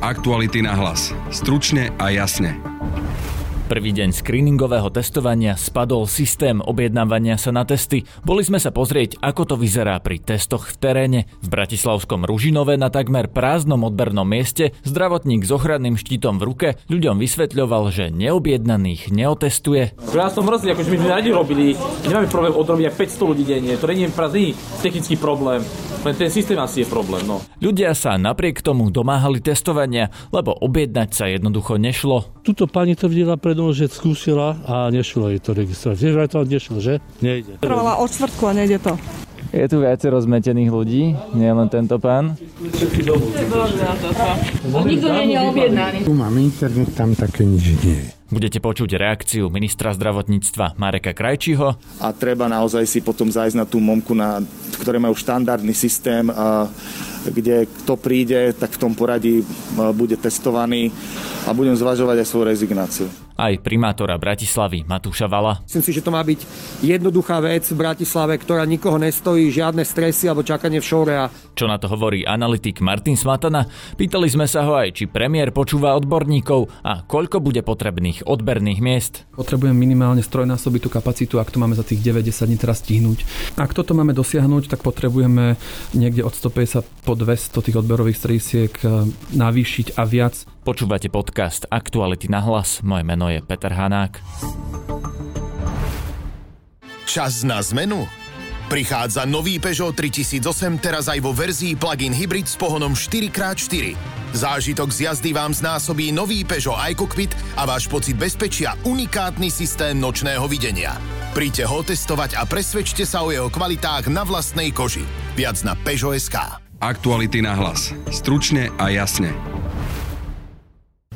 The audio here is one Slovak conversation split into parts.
Aktuality na hlas. Stručne a jasne. Prvý deň screeningového testovania spadol systém objednávania sa na testy. Boli sme sa pozrieť, ako to vyzerá pri testoch v teréne. V Bratislavskom Ružinove na takmer prázdnom odbernom mieste zdravotník s ochranným štítom v ruke ľuďom vysvetľoval, že neobjednaných neotestuje. Ja som mrzí, akože my sme radi robili, nemáme problém odrobiť 500 ľudí denne, to nie je prázdny technický problém. Len ten systém asi je problém, no. Ľudia sa napriek tomu domáhali testovania, lebo objednať sa jednoducho nešlo. Tuto pani tvrdila predo mnou, že skúsila a nešlo jej to registrovať. Vraj to nešlo, že? Nejde. Trvala od čtvrtku a nejde to. Je tu viacero zmetených ľudí, nie len tento pán. Nikto nie je objednaný. Tu mám internet, tam také nič nie je. Budete počuť reakciu ministra zdravotníctva Mareka Krajčího. A treba naozaj si potom zájsť na tú momku, na, ktoré majú štandardný systém, a, kde kto príde, tak v tom poradí a, bude testovaný a budem zvažovať aj svoju rezignáciu. Aj primátora Bratislavy Matúša Vala. Myslím si, že to má byť jednoduchá vec v Bratislave, ktorá nikoho nestojí, žiadne stresy alebo čakanie v šore. A... Čo na to hovorí analytik Martin Smatana? Pýtali sme sa ho aj, či premiér počúva odborníkov a koľko bude potrebných odberných miest. Potrebujem minimálne strojnásobiť tú kapacitu, ak to máme za tých 90 dní teraz stihnúť. Ak toto máme dosiahnuť, tak potrebujeme niekde od 150 po 200 tých odberových strisiek eh, navýšiť a viac. Počúvate podcast Aktuality na hlas. Moje meno je Peter Hanák. Čas na zmenu? Prichádza nový Peugeot 3008 teraz aj vo verzii plug-in hybrid s pohonom 4x4. Zážitok z jazdy vám znásobí nový Peugeot iCockpit a váš pocit bezpečia unikátny systém nočného videnia. Príďte ho testovať a presvedčte sa o jeho kvalitách na vlastnej koži. Viac na Peugeot.sk. Aktuality na hlas. Stručne a jasne.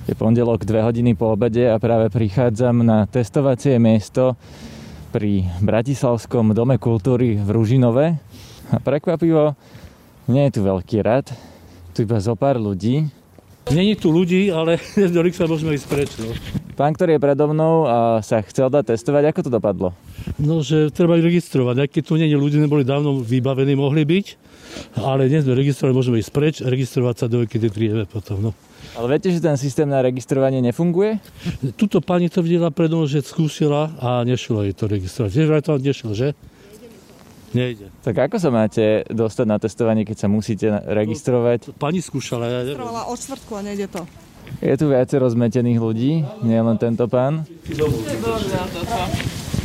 Je pondelok 2 hodiny po obede a práve prichádzam na testovacie miesto pri Bratislavskom dome kultúry v Ružinove. A prekvapivo, nie je tu veľký rad, tu iba zo pár ľudí. Není tu ľudí, ale do sa môžeme ísť preč. No. Pán, ktorý je predo mnou a sa chcel dať testovať, ako to dopadlo? No, že treba ich registrovať. Aj keď tu nie ľudí, neboli dávno vybavení, mohli byť, ale dnes sme registrovali, môžeme ísť preč, registrovať sa do keď prídeme potom. No. Ale viete, že ten systém na registrovanie nefunguje? Tuto pani tvrdila predo mnou, že skúsila a nešlo jej to registrovať. Že vraj to nešlo, že? Nejde. Tak ako sa máte dostať na testovanie, keď sa musíte registrovať? No, pani skúšala. Ja Trvala od čtvrtku a nejde to. Je tu viacero zmetených ľudí, nie len tento pán.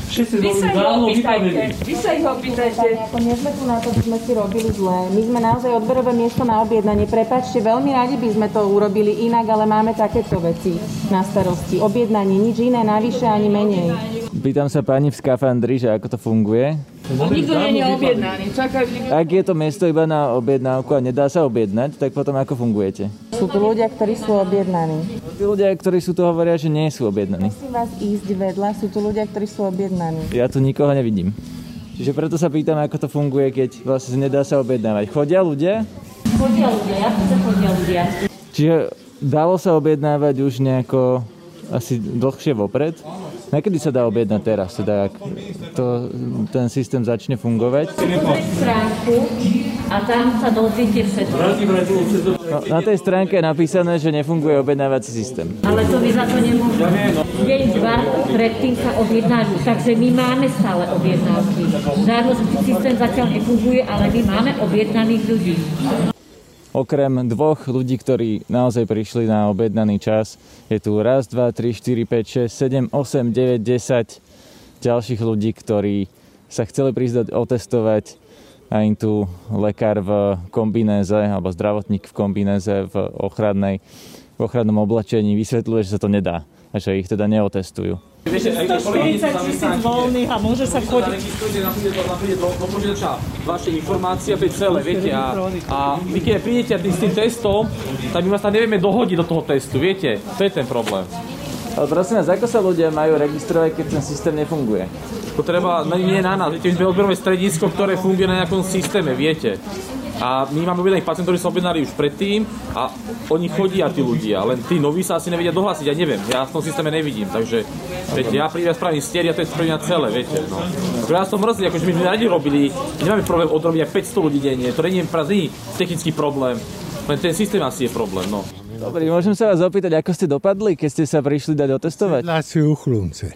Všetci Vy sa ich opýtajte. Vy sa ich opýtajte. Nie sme tu na to, sme si robili zle. My sme naozaj odberové miesto na objednanie. Prepačte, veľmi radi by sme to urobili inak, ale máme takéto veci na starosti. Objednanie, nič iné, navyše ani menej. Pýtam sa pani v skafandri, že ako to funguje. Nikto nie je objednaný. Čakajú nikto. Ak je to miesto iba na objednávku a nedá sa objednať, tak potom ako fungujete? Sú tu ľudia, ktorí sú objednaní. Tí ľudia, ktorí sú tu, hovoria, že nie sú objednaní. Musím vás ísť vedľa, sú tu ľudia, ktorí sú objednaní. Ja tu nikoho nevidím. Čiže preto sa pýtam, ako to funguje, keď vlastne nedá sa objednávať. Chodia ľudia? Chodia ľudia, ja sa chodia ľudia. Čiže dalo sa objednávať už nejako asi dlhšie vopred? Nakedy sa dá objednať teraz, teda ak to, ten systém začne fungovať? a tam sa dozviete všetko. No, na tej stránke je napísané, že nefunguje objednávací systém. Ale to vy za to nemôžete. Deň, dva predtým sa objednávajú, takže my máme stále objednávky. Žiadno systém zatiaľ nefunguje, ale my máme objednaných ľudí. Okrem dvoch ľudí, ktorí naozaj prišli na objednaný čas, je tu raz, dva, tri, štyri, 5, 6, 7, 8, 9, 10 ďalších ľudí, ktorí sa chceli prísť otestovať a im tu lekár v kombinéze alebo zdravotník v kombinéze v, ochrannej, v ochrannom oblečení vysvetľuje, že sa to nedá že ich teda neotestujú. 140 tisíc voľných a môže sa chodiť. Vaše informácie, je celé, viete. A, a vy keď prídete s tým testom, tak my vás tam nevieme dohodiť do toho testu, viete. To je ten problém. Ale prosím vás, ako sa ľudia majú registrovať, keď ten systém nefunguje? To treba, nie na nás, viete, my sme odberové stredisko, ktoré funguje na nejakom systéme, viete. A my máme objednaných pacientov, ktorí sa objednali už predtým a oni chodia tí ľudia, len tí noví sa asi nevedia dohlásiť, ja neviem, ja v tom systéme nevidím, takže viete, ja prídem, spravím stier, ja to je spravím celé, viete, no. Takže ja som mrzí, akože my sme radi robili, nemáme problém odrobiť aj 500 ľudí denne, to nie je technický problém. Len ten systém asi je problém, no. Dobrý, môžem sa vás opýtať, ako ste dopadli, keď ste sa prišli dať otestovať? Sedláci uchlunce.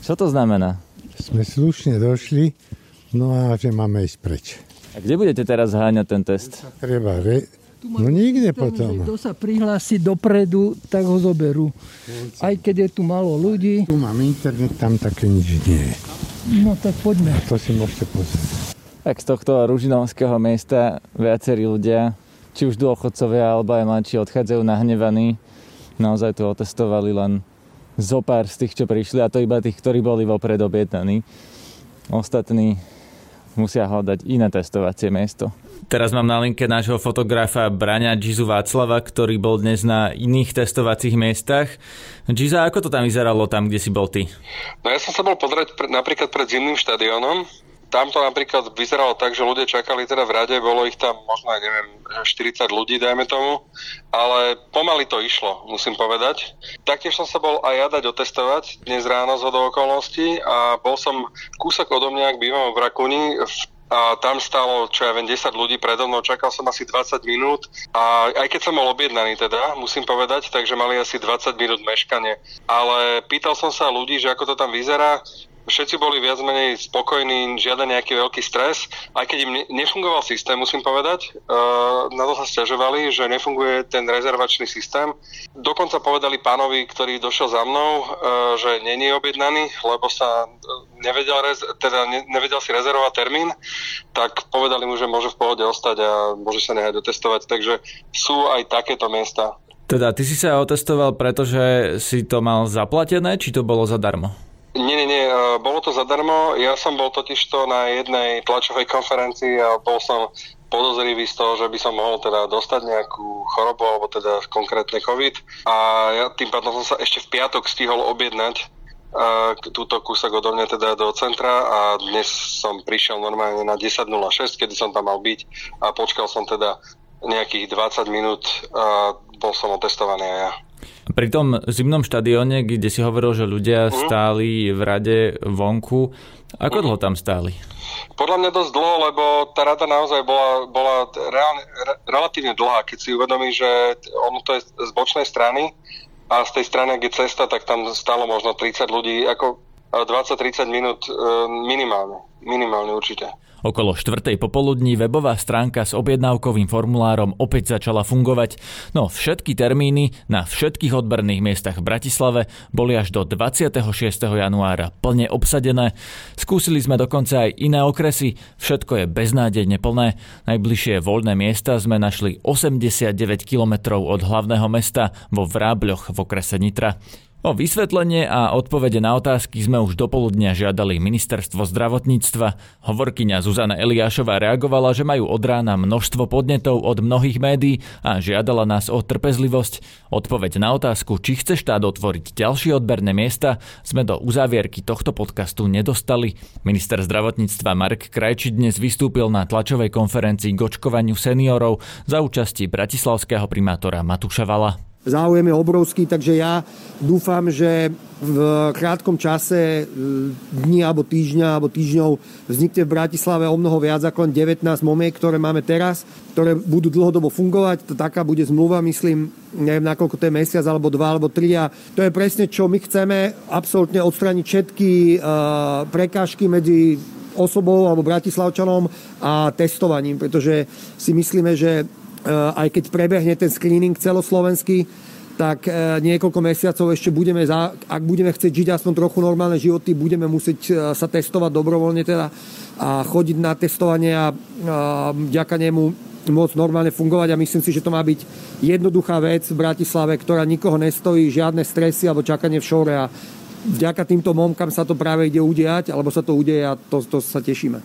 Čo to znamená? Sme slušne došli, no a že máme ísť preč. A kde budete teraz háňať ten test? Treba re... No nikde potom. Kto sa prihlási dopredu, tak ho zoberú. Aj keď je tu málo ľudí. Tu mám internet, tam také nič nie je. No tak poďme. A to si môžete pozrieť. Tak z tohto ružinovského miesta viacerí ľudia, či už dôchodcovia alebo aj mladší, odchádzajú nahnevaní. Naozaj tu otestovali len zo pár z tých, čo prišli a to iba tých, ktorí boli vopred objednaní. Ostatní musia hľadať iné testovacie miesto. Teraz mám na linke nášho fotografa Braňa Džizu Václava, ktorý bol dnes na iných testovacích miestach. Džiza, ako to tam vyzeralo tam, kde si bol ty? No ja som sa bol pozrieť pre, napríklad pred zimným štadiónom. Tam to napríklad vyzeralo tak, že ľudia čakali teda v rade, bolo ich tam možno, neviem, 40 ľudí, dajme tomu, ale pomaly to išlo, musím povedať. Taktiež som sa bol aj ja dať otestovať dnes ráno z okolností a bol som kúsok odo mňa, ak bývam v Rakuni, a tam stálo, čo ja viem, 10 ľudí predo mnou, čakal som asi 20 minút a aj keď som bol objednaný teda, musím povedať, takže mali asi 20 minút meškanie. Ale pýtal som sa ľudí, že ako to tam vyzerá, všetci boli viac menej spokojní, žiaden nejaký veľký stres, aj keď im nefungoval systém, musím povedať. Uh, na to sa stiažovali, že nefunguje ten rezervačný systém. Dokonca povedali pánovi, ktorý došiel za mnou, uh, že není objednaný, lebo sa nevedel, rez- teda ne- nevedel si rezervovať termín, tak povedali mu, že môže v pohode ostať a môže sa nehať otestovať. Takže sú aj takéto miesta. Teda ty si sa otestoval, pretože si to mal zaplatené, či to bolo zadarmo? Nie, nie, nie, bolo to zadarmo. Ja som bol totižto na jednej tlačovej konferencii a bol som podozrivý z toho, že by som mohol teda dostať nejakú chorobu, alebo teda konkrétne COVID. A ja tým pádom som sa ešte v piatok stihol objednať uh, túto kúsok odo mňa teda do centra a dnes som prišiel normálne na 10.06, kedy som tam mal byť a počkal som teda nejakých 20 minút a bol som otestovaný aj ja. Pri tom zimnom štadióne, kde si hovoril, že ľudia mm. stáli v rade vonku, ako dlho tam stáli? Podľa mňa dosť dlho, lebo tá rada naozaj bola, bola reálne, re, relatívne dlhá. Keď si uvedomí, že ono to je z bočnej strany a z tej strany, kde cesta, tak tam stalo možno 30 ľudí, ako 20-30 minút e, minimálne. Minimálne určite. Okolo štvrtej popoludní webová stránka s objednávkovým formulárom opäť začala fungovať, no všetky termíny na všetkých odberných miestach v Bratislave boli až do 26. januára plne obsadené. Skúsili sme dokonca aj iné okresy, všetko je beznádejne plné. Najbližšie voľné miesta sme našli 89 km od hlavného mesta vo Vrábľoch v okrese Nitra. O vysvetlenie a odpovede na otázky sme už dopoludnia žiadali ministerstvo zdravotníctva. Hovorkyňa Zuzana Eliášová reagovala, že majú od rána množstvo podnetov od mnohých médií a žiadala nás o trpezlivosť. Odpoveď na otázku, či chce štát otvoriť ďalšie odberné miesta, sme do uzávierky tohto podcastu nedostali. Minister zdravotníctva Mark Krajči dnes vystúpil na tlačovej konferencii k očkovaniu seniorov za účasti bratislavského primátora Matúša Vala. Záujem je obrovský, takže ja dúfam, že v krátkom čase, dní alebo týždňa alebo týždňov vznikne v Bratislave o mnoho viac ako len 19 momiek, ktoré máme teraz, ktoré budú dlhodobo fungovať. Taká bude zmluva, myslím, neviem nakoľko to je mesiac alebo dva alebo tri a to je presne čo my chceme absolútne odstrániť všetky uh, prekážky medzi osobou alebo bratislavčanom a testovaním, pretože si myslíme, že aj keď prebehne ten screening celoslovenský, tak eh, niekoľko mesiacov ešte budeme, za, ak budeme chcieť žiť aspoň trochu normálne životy, budeme musieť eh, sa testovať dobrovoľne teda a chodiť na testovanie a vďaka nemu môcť normálne fungovať a myslím si, že to má byť jednoduchá vec v Bratislave, ktorá nikoho nestojí, žiadne stresy alebo čakanie v šore a vďaka týmto momkám sa to práve ide udiať, alebo sa to udeje a to, to sa tešíme.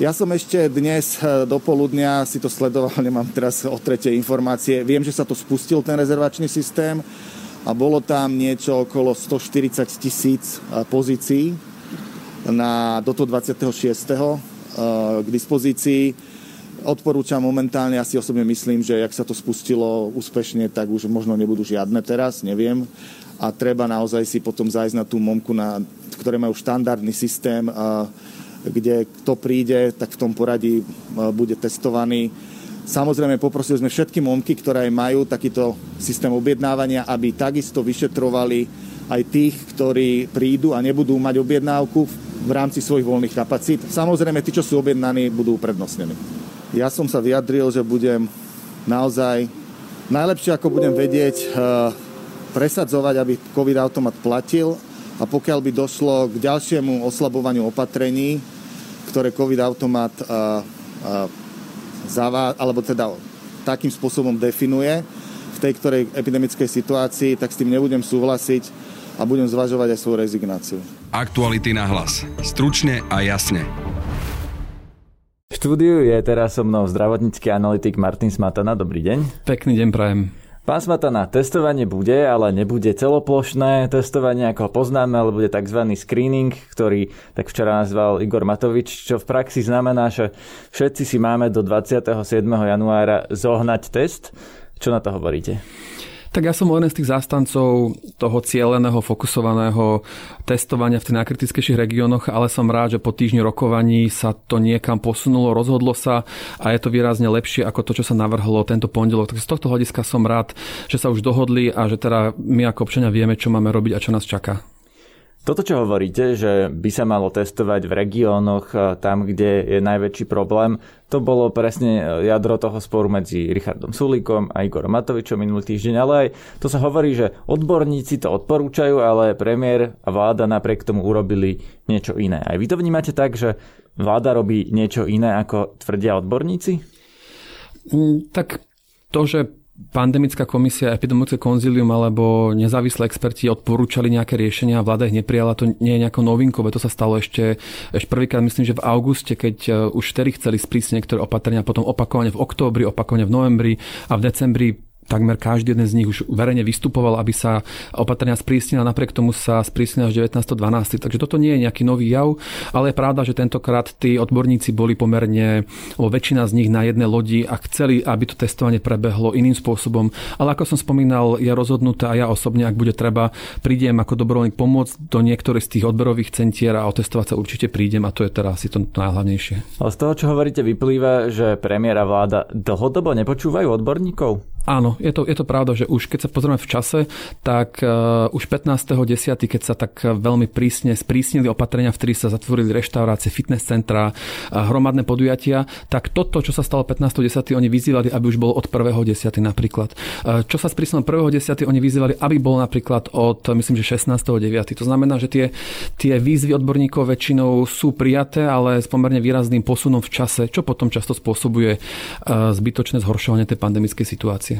Ja som ešte dnes eh, do poludnia si to sledoval, nemám teraz o tretie informácie. Viem, že sa to spustil ten rezervačný systém a bolo tam niečo okolo 140 tisíc eh, pozícií na, do toho 26. Eh, k dispozícii. Odporúčam momentálne, ja si osobne myslím, že ak sa to spustilo úspešne, tak už možno nebudú žiadne teraz, neviem. A treba naozaj si potom zájsť na tú momku, na, ktoré majú štandardný systém kde kto príde, tak v tom poradí e, bude testovaný Samozrejme, poprosili sme všetky momky, ktoré majú takýto systém objednávania, aby takisto vyšetrovali aj tých, ktorí prídu a nebudú mať objednávku v rámci svojich voľných kapacít. Samozrejme, tí, čo sú objednaní, budú uprednostnení. Ja som sa vyjadril, že budem naozaj najlepšie, ako budem vedieť, eh, presadzovať, aby COVID automat platil a pokiaľ by došlo k ďalšiemu oslabovaniu opatrení, ktoré COVID automat a, a, zavá, alebo teda takým spôsobom definuje v tej ktorej epidemickej situácii, tak s tým nebudem súhlasiť a budem zvažovať aj svoju rezignáciu. Aktuality na hlas. Stručne a jasne. V štúdiu je teraz so mnou zdravotnícky analytik Martin Smatana. Dobrý deň. Pekný deň prajem. Pán Smatana, testovanie bude, ale nebude celoplošné testovanie, ako ho poznáme, ale bude tzv. screening, ktorý tak včera nazval Igor Matovič, čo v praxi znamená, že všetci si máme do 27. januára zohnať test. Čo na to hovoríte? Tak ja som jeden z tých zástancov toho cieľeného, fokusovaného testovania v tých najkritickejších regiónoch, ale som rád, že po týždni rokovaní sa to niekam posunulo, rozhodlo sa a je to výrazne lepšie ako to, čo sa navrhlo tento pondelok. Tak z tohto hľadiska som rád, že sa už dohodli a že teda my ako občania vieme, čo máme robiť a čo nás čaká. Toto, čo hovoríte, že by sa malo testovať v regiónoch, tam, kde je najväčší problém, to bolo presne e, jadro toho sporu medzi Richardom Sulíkom a Igorom Matovičom minulý týždeň, ale aj to sa hovorí, že odborníci to odporúčajú, ale premiér a vláda napriek tomu urobili niečo iné. Aj vy to vnímate tak, že vláda robí niečo iné, ako tvrdia odborníci? Mm, tak to, že pandemická komisia, epidemiologické konzilium alebo nezávislé experti odporúčali nejaké riešenia a vláda ich neprijala, to nie je nejako novinkové. To sa stalo ešte, ešte prvýkrát, myslím, že v auguste, keď e, už vtedy chceli sprísniť niektoré opatrenia, potom opakovane v októbri, opakovane v novembri a v decembri takmer každý jeden z nich už verejne vystupoval, aby sa opatrenia sprísnila, napriek tomu sa sprísnila až 1912. Takže toto nie je nejaký nový jav, ale je pravda, že tentokrát tí odborníci boli pomerne, väčšina z nich na jednej lodi a chceli, aby to testovanie prebehlo iným spôsobom. Ale ako som spomínal, je rozhodnuté a ja osobne, ak bude treba, prídem ako dobrovoľník pomôcť do niektorých z tých odberových centier a otestovať sa určite prídem a to je teda asi to najhlavnejšie. Ale z toho, čo hovoríte, vyplýva, že premiér a vláda dlhodobo nepočúvajú odborníkov? Áno, je to, je to pravda, že už keď sa pozrieme v čase, tak uh, už 15.10., keď sa tak veľmi prísne sprísnili opatrenia, v ktorých sa zatvorili reštaurácie, fitness centra, hromadné podujatia, tak toto, čo sa stalo 15.10., oni vyzývali, aby už bolo od 1.10. napríklad. Uh, čo sa sprísnilo 1.10., oni vyzývali, aby bol napríklad od, myslím, že 16.9. To znamená, že tie, tie výzvy odborníkov väčšinou sú prijaté, ale s pomerne výrazným posunom v čase, čo potom často spôsobuje uh, zbytočné zhoršovanie tej pandemickej situácie.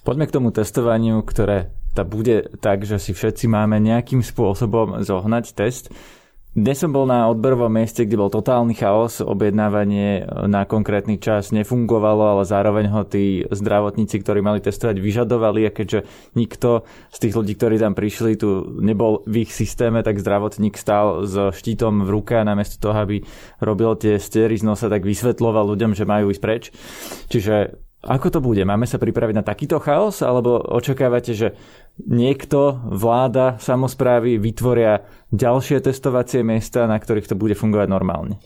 Poďme k tomu testovaniu, ktoré tá bude tak, že si všetci máme nejakým spôsobom zohnať test. Dnes som bol na odberovom mieste, kde bol totálny chaos, objednávanie na konkrétny čas nefungovalo, ale zároveň ho tí zdravotníci, ktorí mali testovať, vyžadovali a keďže nikto z tých ľudí, ktorí tam prišli, tu nebol v ich systéme, tak zdravotník stál s štítom v ruke a namiesto toho, aby robil tie stery z nosa, tak vysvetloval ľuďom, že majú ísť preč. Čiže ako to bude? Máme sa pripraviť na takýto chaos? Alebo očakávate, že niekto, vláda, samozprávy vytvoria ďalšie testovacie miesta, na ktorých to bude fungovať normálne?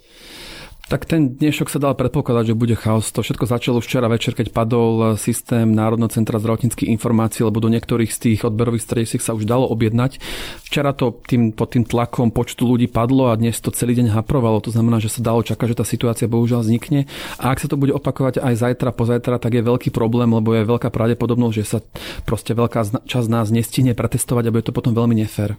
Tak ten dnešok sa dal predpokladať, že bude chaos. To všetko začalo včera večer, keď padol systém Národného centra zdravotníckých informácií, lebo do niektorých z tých odberových stredisk sa už dalo objednať. Včera to tým, pod tým tlakom počtu ľudí padlo a dnes to celý deň haprovalo. To znamená, že sa dalo čakať, že tá situácia bohužiaľ vznikne. A ak sa to bude opakovať aj zajtra, pozajtra, tak je veľký problém, lebo je veľká pravdepodobnosť, že sa proste veľká časť nás nestihne pretestovať a bude to potom veľmi nefér.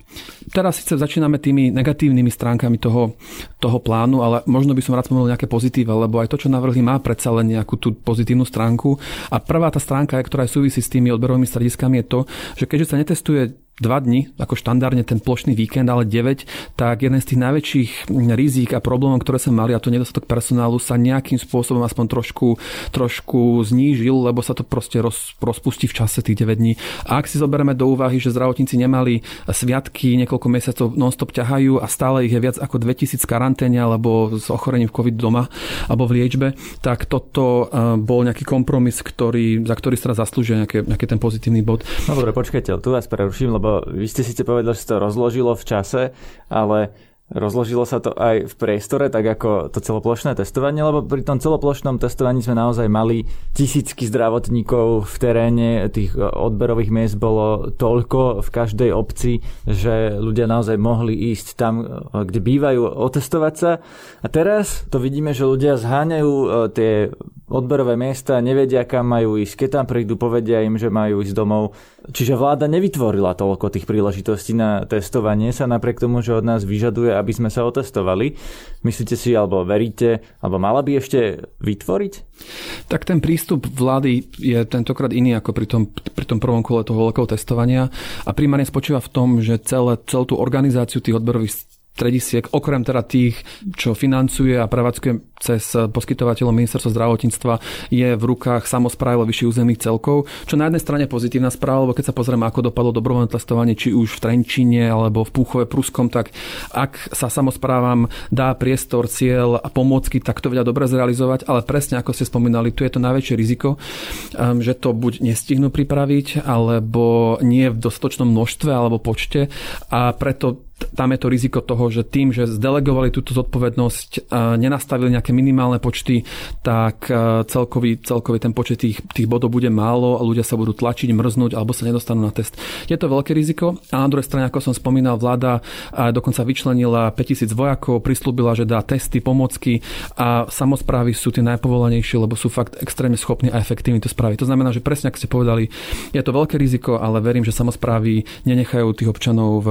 Teraz síce začíname tými negatívnymi stránkami toho, toho plánu, ale možno by som rád spomenul nejaké pozitíva, lebo aj to, čo navrhli, má predsa len nejakú tú pozitívnu stránku. A prvá tá stránka, ktorá súvisí s tými odberovými strediskami, je to, že keďže sa netestuje dva dni, ako štandardne ten plošný víkend, ale 9, tak jeden z tých najväčších rizík a problémov, ktoré sme mali, a to nedostatok personálu, sa nejakým spôsobom aspoň trošku, trošku znížil, lebo sa to proste roz, rozpustí v čase tých 9 dní. A ak si zoberieme do úvahy, že zdravotníci nemali sviatky, niekoľko mesiacov non-stop ťahajú a stále ich je viac ako 2000 karanténe alebo s ochorením v COVID doma alebo v liečbe, tak toto e, bol nejaký kompromis, ktorý, za ktorý sa zaslúžia nejaký, nejaký ten pozitívny bod. No dobre, počkajte, tu vás preruším, lebo vy ste síce povedali, že to rozložilo v čase, ale Rozložilo sa to aj v priestore, tak ako to celoplošné testovanie, lebo pri tom celoplošnom testovaní sme naozaj mali tisícky zdravotníkov v teréne, tých odberových miest bolo toľko v každej obci, že ľudia naozaj mohli ísť tam, kde bývajú, otestovať sa. A teraz to vidíme, že ľudia zháňajú e, tie odberové miesta, nevedia, kam majú ísť. Keď tam prídu, povedia im, že majú ísť domov. Čiže vláda nevytvorila toľko tých príležitostí na testovanie sa, napriek tomu, že od nás vyžaduje aby sme sa otestovali. Myslíte si, alebo veríte, alebo mala by ešte vytvoriť? Tak ten prístup vlády je tentokrát iný ako pri tom, pri tom prvom kole toho veľkého testovania a primárne spočíva v tom, že celé, celú tú organizáciu tých odborových stredisiek, okrem teda tých, čo financuje a prevádzkuje cez poskytovateľov ministerstva zdravotníctva, je v rukách samozprávy vyšších územných celkov, čo na jednej strane pozitívna správa, lebo keď sa pozrieme, ako dopadlo dobrovoľné testovanie, či už v Trenčine alebo v Púchove Pruskom, tak ak sa samozprávam dá priestor, cieľ a pomôcky, tak to vedia dobre zrealizovať, ale presne ako ste spomínali, tu je to najväčšie riziko, um, že to buď nestihnú pripraviť, alebo nie v dostatočnom množstve alebo počte a preto tam je to riziko toho, že tým, že zdelegovali túto zodpovednosť, nenastavili nejaké minimálne počty, tak celkový, celkový ten počet tých, tých bodov bude málo a ľudia sa budú tlačiť, mrznúť alebo sa nedostanú na test. Je to veľké riziko a na druhej strane, ako som spomínal, vláda dokonca vyčlenila 5000 vojakov, prislúbila, že dá testy, pomocky a samozprávy sú tie najpovolanejšie, lebo sú fakt extrémne schopní a efektívni to spraviť. To znamená, že presne ako ste povedali, je to veľké riziko, ale verím, že samozprávy nenechajú tých občanov v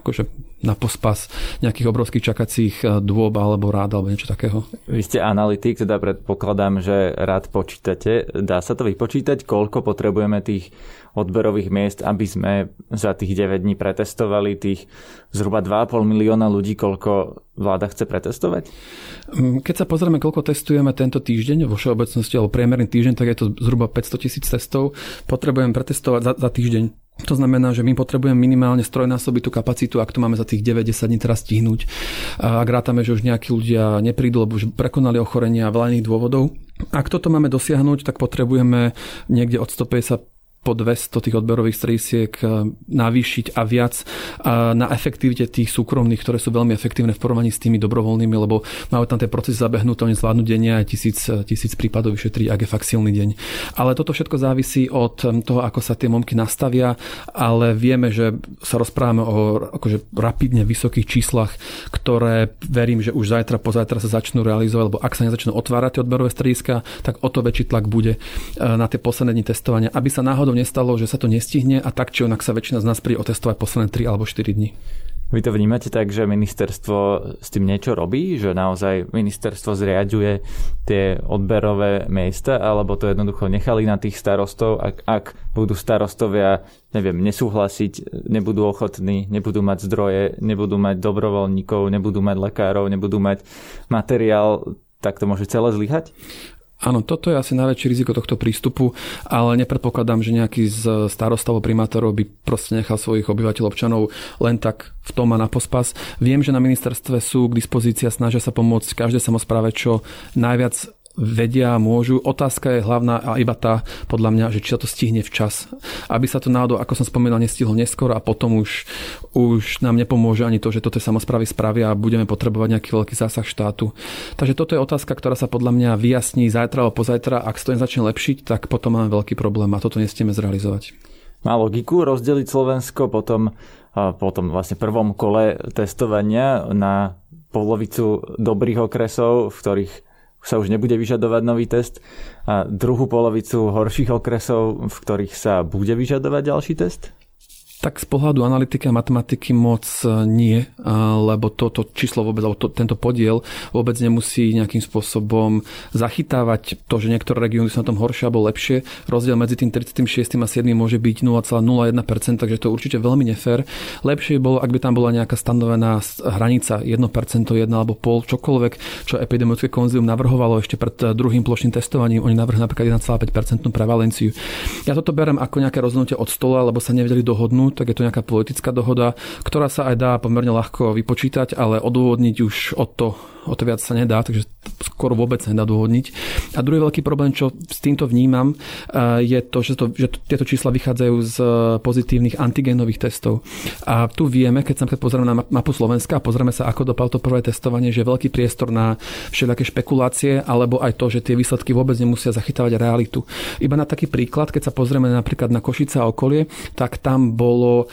akože na pospas nejakých obrovských čakacích eh, dôb alebo rád alebo niečo takého. Vy ste analytik, teda predpokladám, že rád počítate. Dá sa to vypočítať, koľko potrebujeme tých odberových miest, aby sme za tých 9 dní pretestovali tých zhruba 2,5 milióna ľudí, koľko vláda chce pretestovať? Mm, keď sa pozrieme, koľko testujeme tento týždeň vo všeobecnosti, alebo priemerný týždeň, tak je to zhruba 500 tisíc testov. Potrebujem pretestovať za, za týždeň to znamená, že my potrebujeme minimálne strojnásobiť tú kapacitu, ak to máme za tých 9-10 dní teraz stihnúť. Ak rátame, že už nejakí ľudia neprídu, lebo už prekonali ochorenia veľa iných dôvodov. Ak toto máme dosiahnuť, tak potrebujeme niekde od 150 po 200 tých odberových strediesiek eh, navýšiť a viac eh, na efektivite tých súkromných, ktoré sú veľmi efektívne v porovnaní s tými dobrovoľnými, lebo majú tam tie procesy zabehnuté, oni zvládnu denne aj tisíc, eh, tisíc prípadov vyšetriť, ak je fakt silný deň. Ale toto všetko závisí od toho, ako sa tie momky nastavia, ale vieme, že sa rozprávame o akože rapidne vysokých číslach, ktoré verím, že už zajtra, pozajtra sa začnú realizovať, lebo ak sa nezačnú otvárať tie odberové strediska, tak o to väčší tlak bude na tie posledné dni testovania, aby sa náhodou náhodou nestalo, že sa to nestihne a tak či onak sa väčšina z nás príde otestovať posledné 3 alebo 4 dní. Vy to vnímate tak, že ministerstvo s tým niečo robí, že naozaj ministerstvo zriaďuje tie odberové miesta, alebo to jednoducho nechali na tých starostov, ak, ak budú starostovia, neviem, nesúhlasiť, nebudú ochotní, nebudú mať zdroje, nebudú mať dobrovoľníkov, nebudú mať lekárov, nebudú mať materiál, tak to môže celé zlyhať? Áno, toto je asi najväčšie riziko tohto prístupu, ale nepredpokladám, že nejaký z starostov primátorov by proste nechal svojich obyvateľov občanov len tak v tom a na pospas. Viem, že na ministerstve sú k dispozícii a snažia sa pomôcť každej samozpráve čo najviac vedia môžu. Otázka je hlavná a iba tá, podľa mňa, že či sa to stihne včas. Aby sa to náhodou, ako som spomínal, nestihlo neskoro a potom už, už nám nepomôže ani to, že toto samozprávy spravia a budeme potrebovať nejaký veľký zásah štátu. Takže toto je otázka, ktorá sa podľa mňa vyjasní zajtra alebo pozajtra. Ak sa to nezačne lepšiť, tak potom máme veľký problém a toto nestieme zrealizovať. Má logiku rozdeliť Slovensko potom, po tom vlastne prvom kole testovania na polovicu dobrých okresov, v ktorých sa už nebude vyžadovať nový test a druhú polovicu horších okresov, v ktorých sa bude vyžadovať ďalší test? Tak z pohľadu analytiky a matematiky moc e, nie, lebo toto číslo vôbec, alebo to, tento podiel vôbec nemusí nejakým spôsobom zachytávať to, že niektoré regióny sú na tom horšie alebo lepšie. Rozdiel medzi tým 36. a 7. môže byť 0,01%, takže to je určite veľmi nefér. Lepšie by bolo, ak by tam bola nejaká stanovená hranica 1%, 1 alebo pol, čokoľvek, čo epidemiologické konzilium navrhovalo ešte pred e, druhým plošným testovaním. Oni navrhli napríklad 1,5% prevalenciu. Ja toto berem ako nejaké rozhodnutie od stola, lebo sa nevedeli dohodnúť tak je to nejaká politická dohoda, ktorá sa aj dá pomerne ľahko vypočítať, ale odôvodniť už od to o to viac sa nedá, takže skoro vôbec nedá dôvodniť. A druhý veľký problém, čo s týmto vnímam, je to, že, to, že tieto čísla vychádzajú z pozitívnych antigénových testov. A tu vieme, keď sa pozrieme na mapu Slovenska a pozrieme sa, ako dopadlo to prvé testovanie, že je veľký priestor na všelijaké špekulácie, alebo aj to, že tie výsledky vôbec nemusia zachytávať realitu. Iba na taký príklad, keď sa pozrieme napríklad na Košice a okolie, tak tam bolo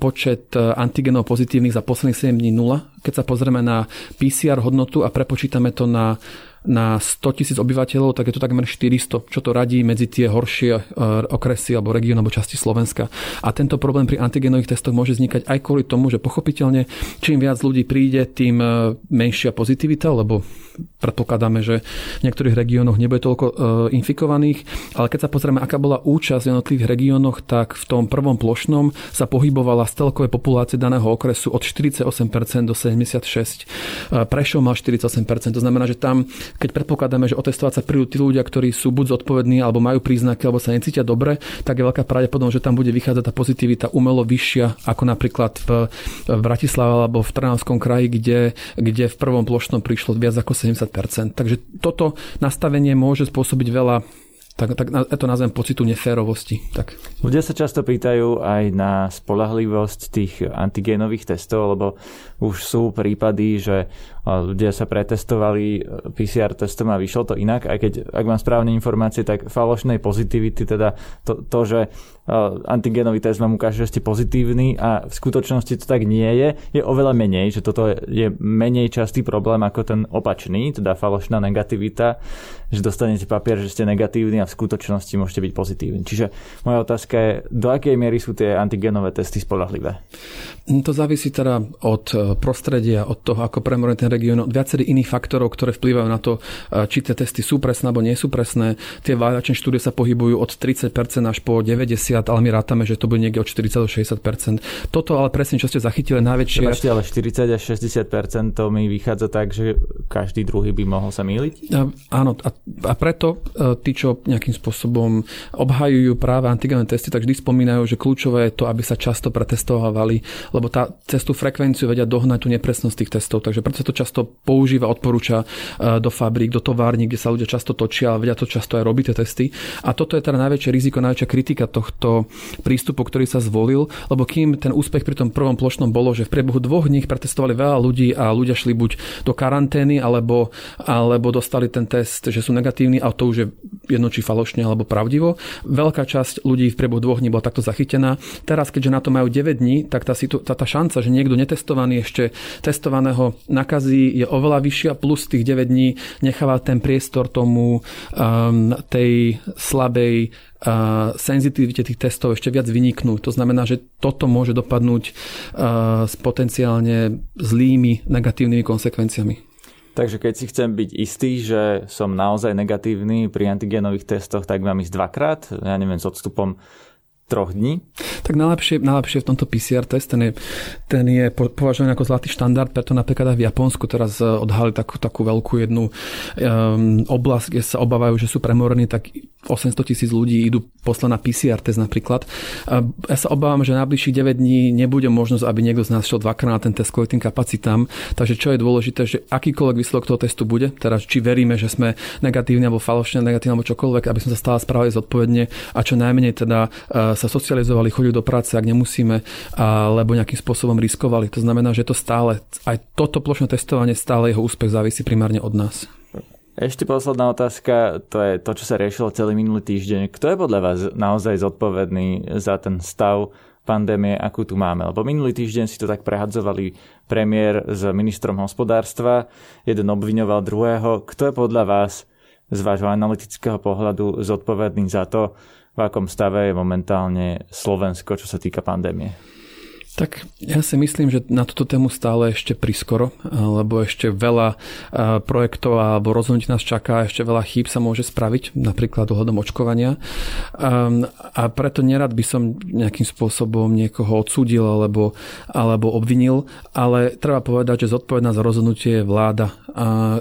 počet antigenov pozitívnych za posledných 7 dní 0. Keď sa pozrieme na PCR hodnotu a prepočítame to na na 100 tisíc obyvateľov, tak je to takmer 400, čo to radí medzi tie horšie e, okresy alebo regióny alebo časti Slovenska. A tento problém pri antigenových testoch môže vznikať aj kvôli tomu, že pochopiteľne čím viac ľudí príde, tým e, menšia pozitivita, lebo predpokladáme, že v niektorých regiónoch nebude toľko e, infikovaných, ale keď sa pozrieme, aká bola účasť v jednotlivých regiónoch, tak v tom prvom plošnom sa pohybovala z celkovej populácie daného okresu od 48% do 76%. Prešov mal 48%, to znamená, že tam keď predpokladáme, že otestovať sa prídu tí ľudia, ktorí sú buď zodpovední, alebo majú príznaky, alebo sa necítia dobre, tak je veľká pravdepodobnosť, že tam bude vychádzať tá pozitivita umelo vyššia, ako napríklad v, v Bratislave alebo v Trnavskom kraji, kde, kde v prvom plošnom prišlo viac ako 70%. Takže toto nastavenie môže spôsobiť veľa tak, tak ja to nazvem pocitu neférovosti. Tak. Ľudia sa často pýtajú aj na spolahlivosť tých antigénových testov, lebo už sú prípady, že ľudia sa pretestovali PCR testom a vyšlo to inak, aj keď, ak mám správne informácie, tak falošnej pozitivity, teda to, to že antigénový test vám ukáže, že ste pozitívni a v skutočnosti to tak nie je, je oveľa menej, že toto je menej častý problém ako ten opačný, teda falošná negativita, že dostanete papier, že ste negatívni a v skutočnosti môžete byť pozitívni. Čiže moja otázka je, do akej miery sú tie antigénové testy spolahlivé? To závisí teda od e, prostredia, od toho, ako premorený ten región, od viacerých iných faktorov, ktoré vplývajú na to, e, či tie testy sú presné alebo nie sú presné. Tie váľačné štúdie sa pohybujú od 30% až po 90, ale my rátame, že to bude niekde od 40 do 60%. Toto ale presne, čo ste zachytili, najväčšie... Ešte ale 40 až 60% to mi vychádza tak, že každý druhý by mohol sa míliť? Áno, a, a preto e, tí, čo nejakým spôsobom obhajujú práve antigenové testy, tak vždy spomínajú, že kľúčové je to, aby sa často pretestovali, lebo tá, cez tú frekvenciu vedia dohnať tú nepresnosť tých testov. Takže preto sa to často používa, odporúča e, do fabrík, do tovární, kde sa ľudia často točia, ale vedia to často aj robiť tie testy. A toto je teda najväčšie riziko, najväčšia kritika tohto prístupu, ktorý sa zvolil, lebo kým ten úspech pri tom prvom plošnom bolo, že v priebehu dvoch dní pretestovali veľa ľudí a ľudia šli buď do karantény, alebo, alebo dostali ten test, že sú negatívni a to už je jedno či falošne alebo pravdivo. Veľká časť ľudí v priebehu dvoch dní bola takto zachytená. Teraz, keďže na to majú 9 dní, tak tá, tá, tá šanca, že niekto netestovaný ešte testovaného nakazí je oveľa vyššia, plus tých 9 dní necháva ten priestor tomu um, tej slabej senzitivite tých testov ešte viac vyniknú. To znamená, že toto môže dopadnúť s potenciálne zlými negatívnymi konsekvenciami. Takže keď si chcem byť istý, že som naozaj negatívny pri antigenových testoch, tak mám ísť dvakrát, ja neviem, s odstupom troch dní? Tak najlepšie, najlepšie v tomto PCR test, ten je, ten je považovaný ako zlatý štandard, preto napríklad aj v Japonsku teraz e, odhalili takú, takú veľkú jednu um, oblasť, kde sa obávajú, že sú premorení, tak 800 tisíc ľudí idú poslať na PCR test napríklad. Ja sa obávam, že na najbližších 9 dní nebude možnosť, aby niekto z nás šiel dvakrát na ten test kvôli tým kapacitám. Takže čo je dôležité, že akýkoľvek výsledok toho testu bude, teraz či veríme, že sme negatívni alebo falošne negatívni alebo čokoľvek, aby sme sa stále správali zodpovedne a čo najmenej teda e, sa socializovali, chodili do práce, ak nemusíme, alebo nejakým spôsobom riskovali. To znamená, že to stále, aj toto plošné testovanie, stále jeho úspech závisí primárne od nás. Ešte posledná otázka, to je to, čo sa riešilo celý minulý týždeň. Kto je podľa vás naozaj zodpovedný za ten stav pandémie, akú tu máme? Lebo minulý týždeň si to tak prehadzovali premiér s ministrom hospodárstva, jeden obviňoval druhého. Kto je podľa vás z vášho analytického pohľadu zodpovedný za to, v akom stave je momentálne Slovensko, čo sa týka pandémie? Tak ja si myslím, že na túto tému stále ešte priskoro, lebo ešte veľa projektov alebo rozhodnutí nás čaká, ešte veľa chýb sa môže spraviť, napríklad ohľadom očkovania. A preto nerad by som nejakým spôsobom niekoho odsúdil alebo, alebo obvinil, ale treba povedať, že zodpovedná za rozhodnutie je vláda,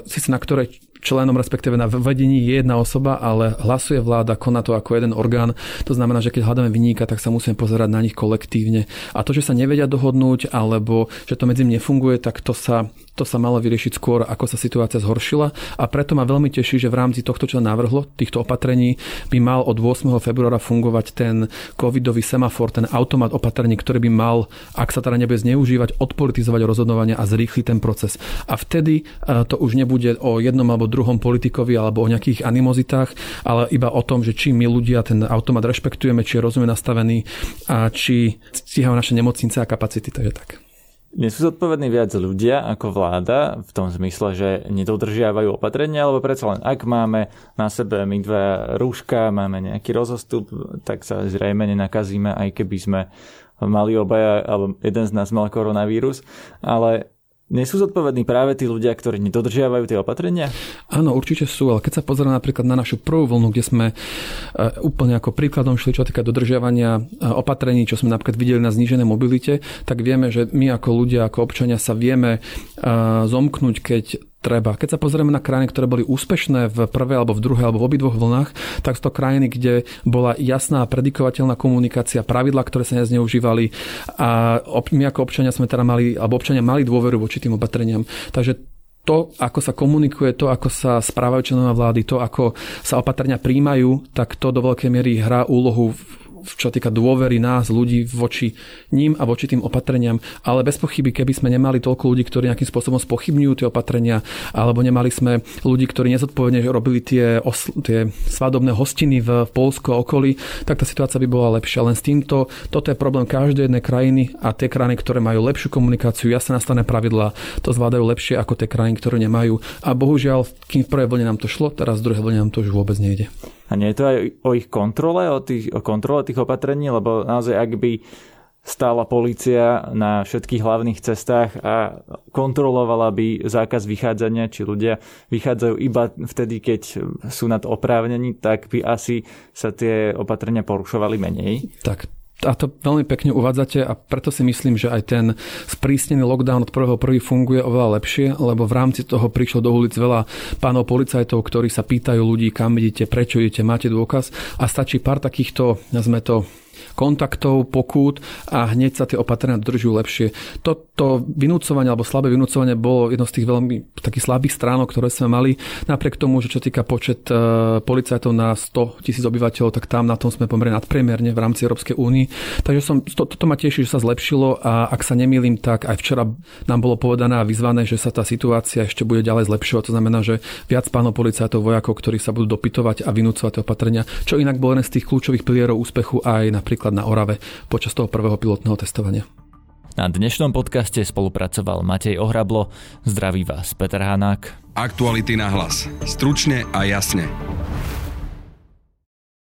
síce na ktorej členom, respektíve na vedení je jedna osoba, ale hlasuje vláda, koná to ako jeden orgán. To znamená, že keď hľadáme vyníka, tak sa musíme pozerať na nich kolektívne. A to, že sa nevedia dohodnúť, alebo že to medzi nimi nefunguje, tak to sa to sa malo vyriešiť skôr, ako sa situácia zhoršila a preto ma veľmi teší, že v rámci tohto, čo navrhlo, týchto opatrení, by mal od 8. februára fungovať ten covidový semafor, ten automat opatrení, ktorý by mal, ak sa teda nebude zneužívať, odpolitizovať rozhodovania a zrýchliť ten proces. A vtedy e, to už nebude o jednom alebo druhom politikovi alebo o nejakých animozitách, ale iba o tom, že či my ľudia ten automat rešpektujeme, či je rozumne nastavený a či stíhajú naše nemocnice a kapacity. Takže tak. Nie sú zodpovední viac ľudia ako vláda v tom zmysle, že nedodržiavajú opatrenia, alebo predsa len ak máme na sebe my dva rúška, máme nejaký rozostup, tak sa zrejme nenakazíme, aj keby sme mali obaja, alebo jeden z nás mal koronavírus, ale nie sú zodpovední práve tí ľudia, ktorí nedodržiavajú tie opatrenia? Áno, určite sú, ale keď sa pozrieme napríklad na našu prvú vlnu, kde sme e, úplne ako príkladom šli, čo týka dodržiavania e, opatrení, čo sme napríklad videli na znížené mobilite, tak vieme, že my ako ľudia, ako občania sa vieme e, zomknúť, keď treba. Keď sa pozrieme na krajiny, ktoré boli úspešné v prvej alebo v druhej alebo v obidvoch vlnách, tak sú to krajiny, kde bola jasná predikovateľná komunikácia, pravidla, ktoré sa nezneužívali a my ako občania sme teda mali, alebo občania mali dôveru voči tým opatreniam. Takže to, ako sa komunikuje, to, ako sa správajú členovia vlády, to, ako sa opatrenia príjmajú, tak to do veľkej miery hrá úlohu čo týka dôvery nás, ľudí voči ním a voči tým opatreniam. Ale bez pochyby, keby sme nemali toľko ľudí, ktorí nejakým spôsobom spochybňujú tie opatrenia, alebo nemali sme ľudí, ktorí nezodpovedne robili tie, osl- tie svadobné hostiny v Polsku a okolí, tak tá situácia by bola lepšia. Len s týmto, toto je problém každej jednej krajiny a tie krajiny, ktoré majú lepšiu komunikáciu, jasne nastavené pravidlá, to zvládajú lepšie ako tie krajiny, ktoré nemajú. A bohužiaľ, kým v prvej vlne nám to šlo, teraz v druhej vlne nám to už vôbec nejde. A nie je to aj o ich kontrole, o, tých, o kontrole tých opatrení, lebo naozaj ak by stála policia na všetkých hlavných cestách a kontrolovala by zákaz vychádzania, či ľudia vychádzajú iba vtedy, keď sú nad oprávnení, tak by asi sa tie opatrenia porušovali menej. Tak a to veľmi pekne uvádzate a preto si myslím, že aj ten sprísnený lockdown od prvého prvý funguje oveľa lepšie, lebo v rámci toho prišlo do ulic veľa pánov policajtov, ktorí sa pýtajú ľudí, kam idete, prečo idete, máte dôkaz. A stačí pár takýchto, nazme to, kontaktov, pokút a hneď sa tie opatrenia dodržujú lepšie. Toto vynúcovanie alebo slabé vynúcovanie bolo jedno z tých veľmi takých slabých stránok, ktoré sme mali. Napriek tomu, že čo týka počet e, policajtov na 100 tisíc obyvateľov, tak tam na tom sme pomerne nadpriemerne v rámci Európskej únie. Takže som, to, toto ma teší, že sa zlepšilo a ak sa nemýlim, tak aj včera nám bolo povedané a vyzvané, že sa tá situácia ešte bude ďalej zlepšovať. To znamená, že viac pánov policajtov, vojakov, ktorí sa budú dopytovať a vynúcovať opatrenia, čo inak bol jeden z tých kľúčových pilierov úspechu aj napríklad napríklad na Orave počas toho prvého pilotného testovania. Na dnešnom podcaste spolupracoval Matej Ohrablo. Zdraví vás Peter Hanák. Aktuality na hlas. Stručne a jasne.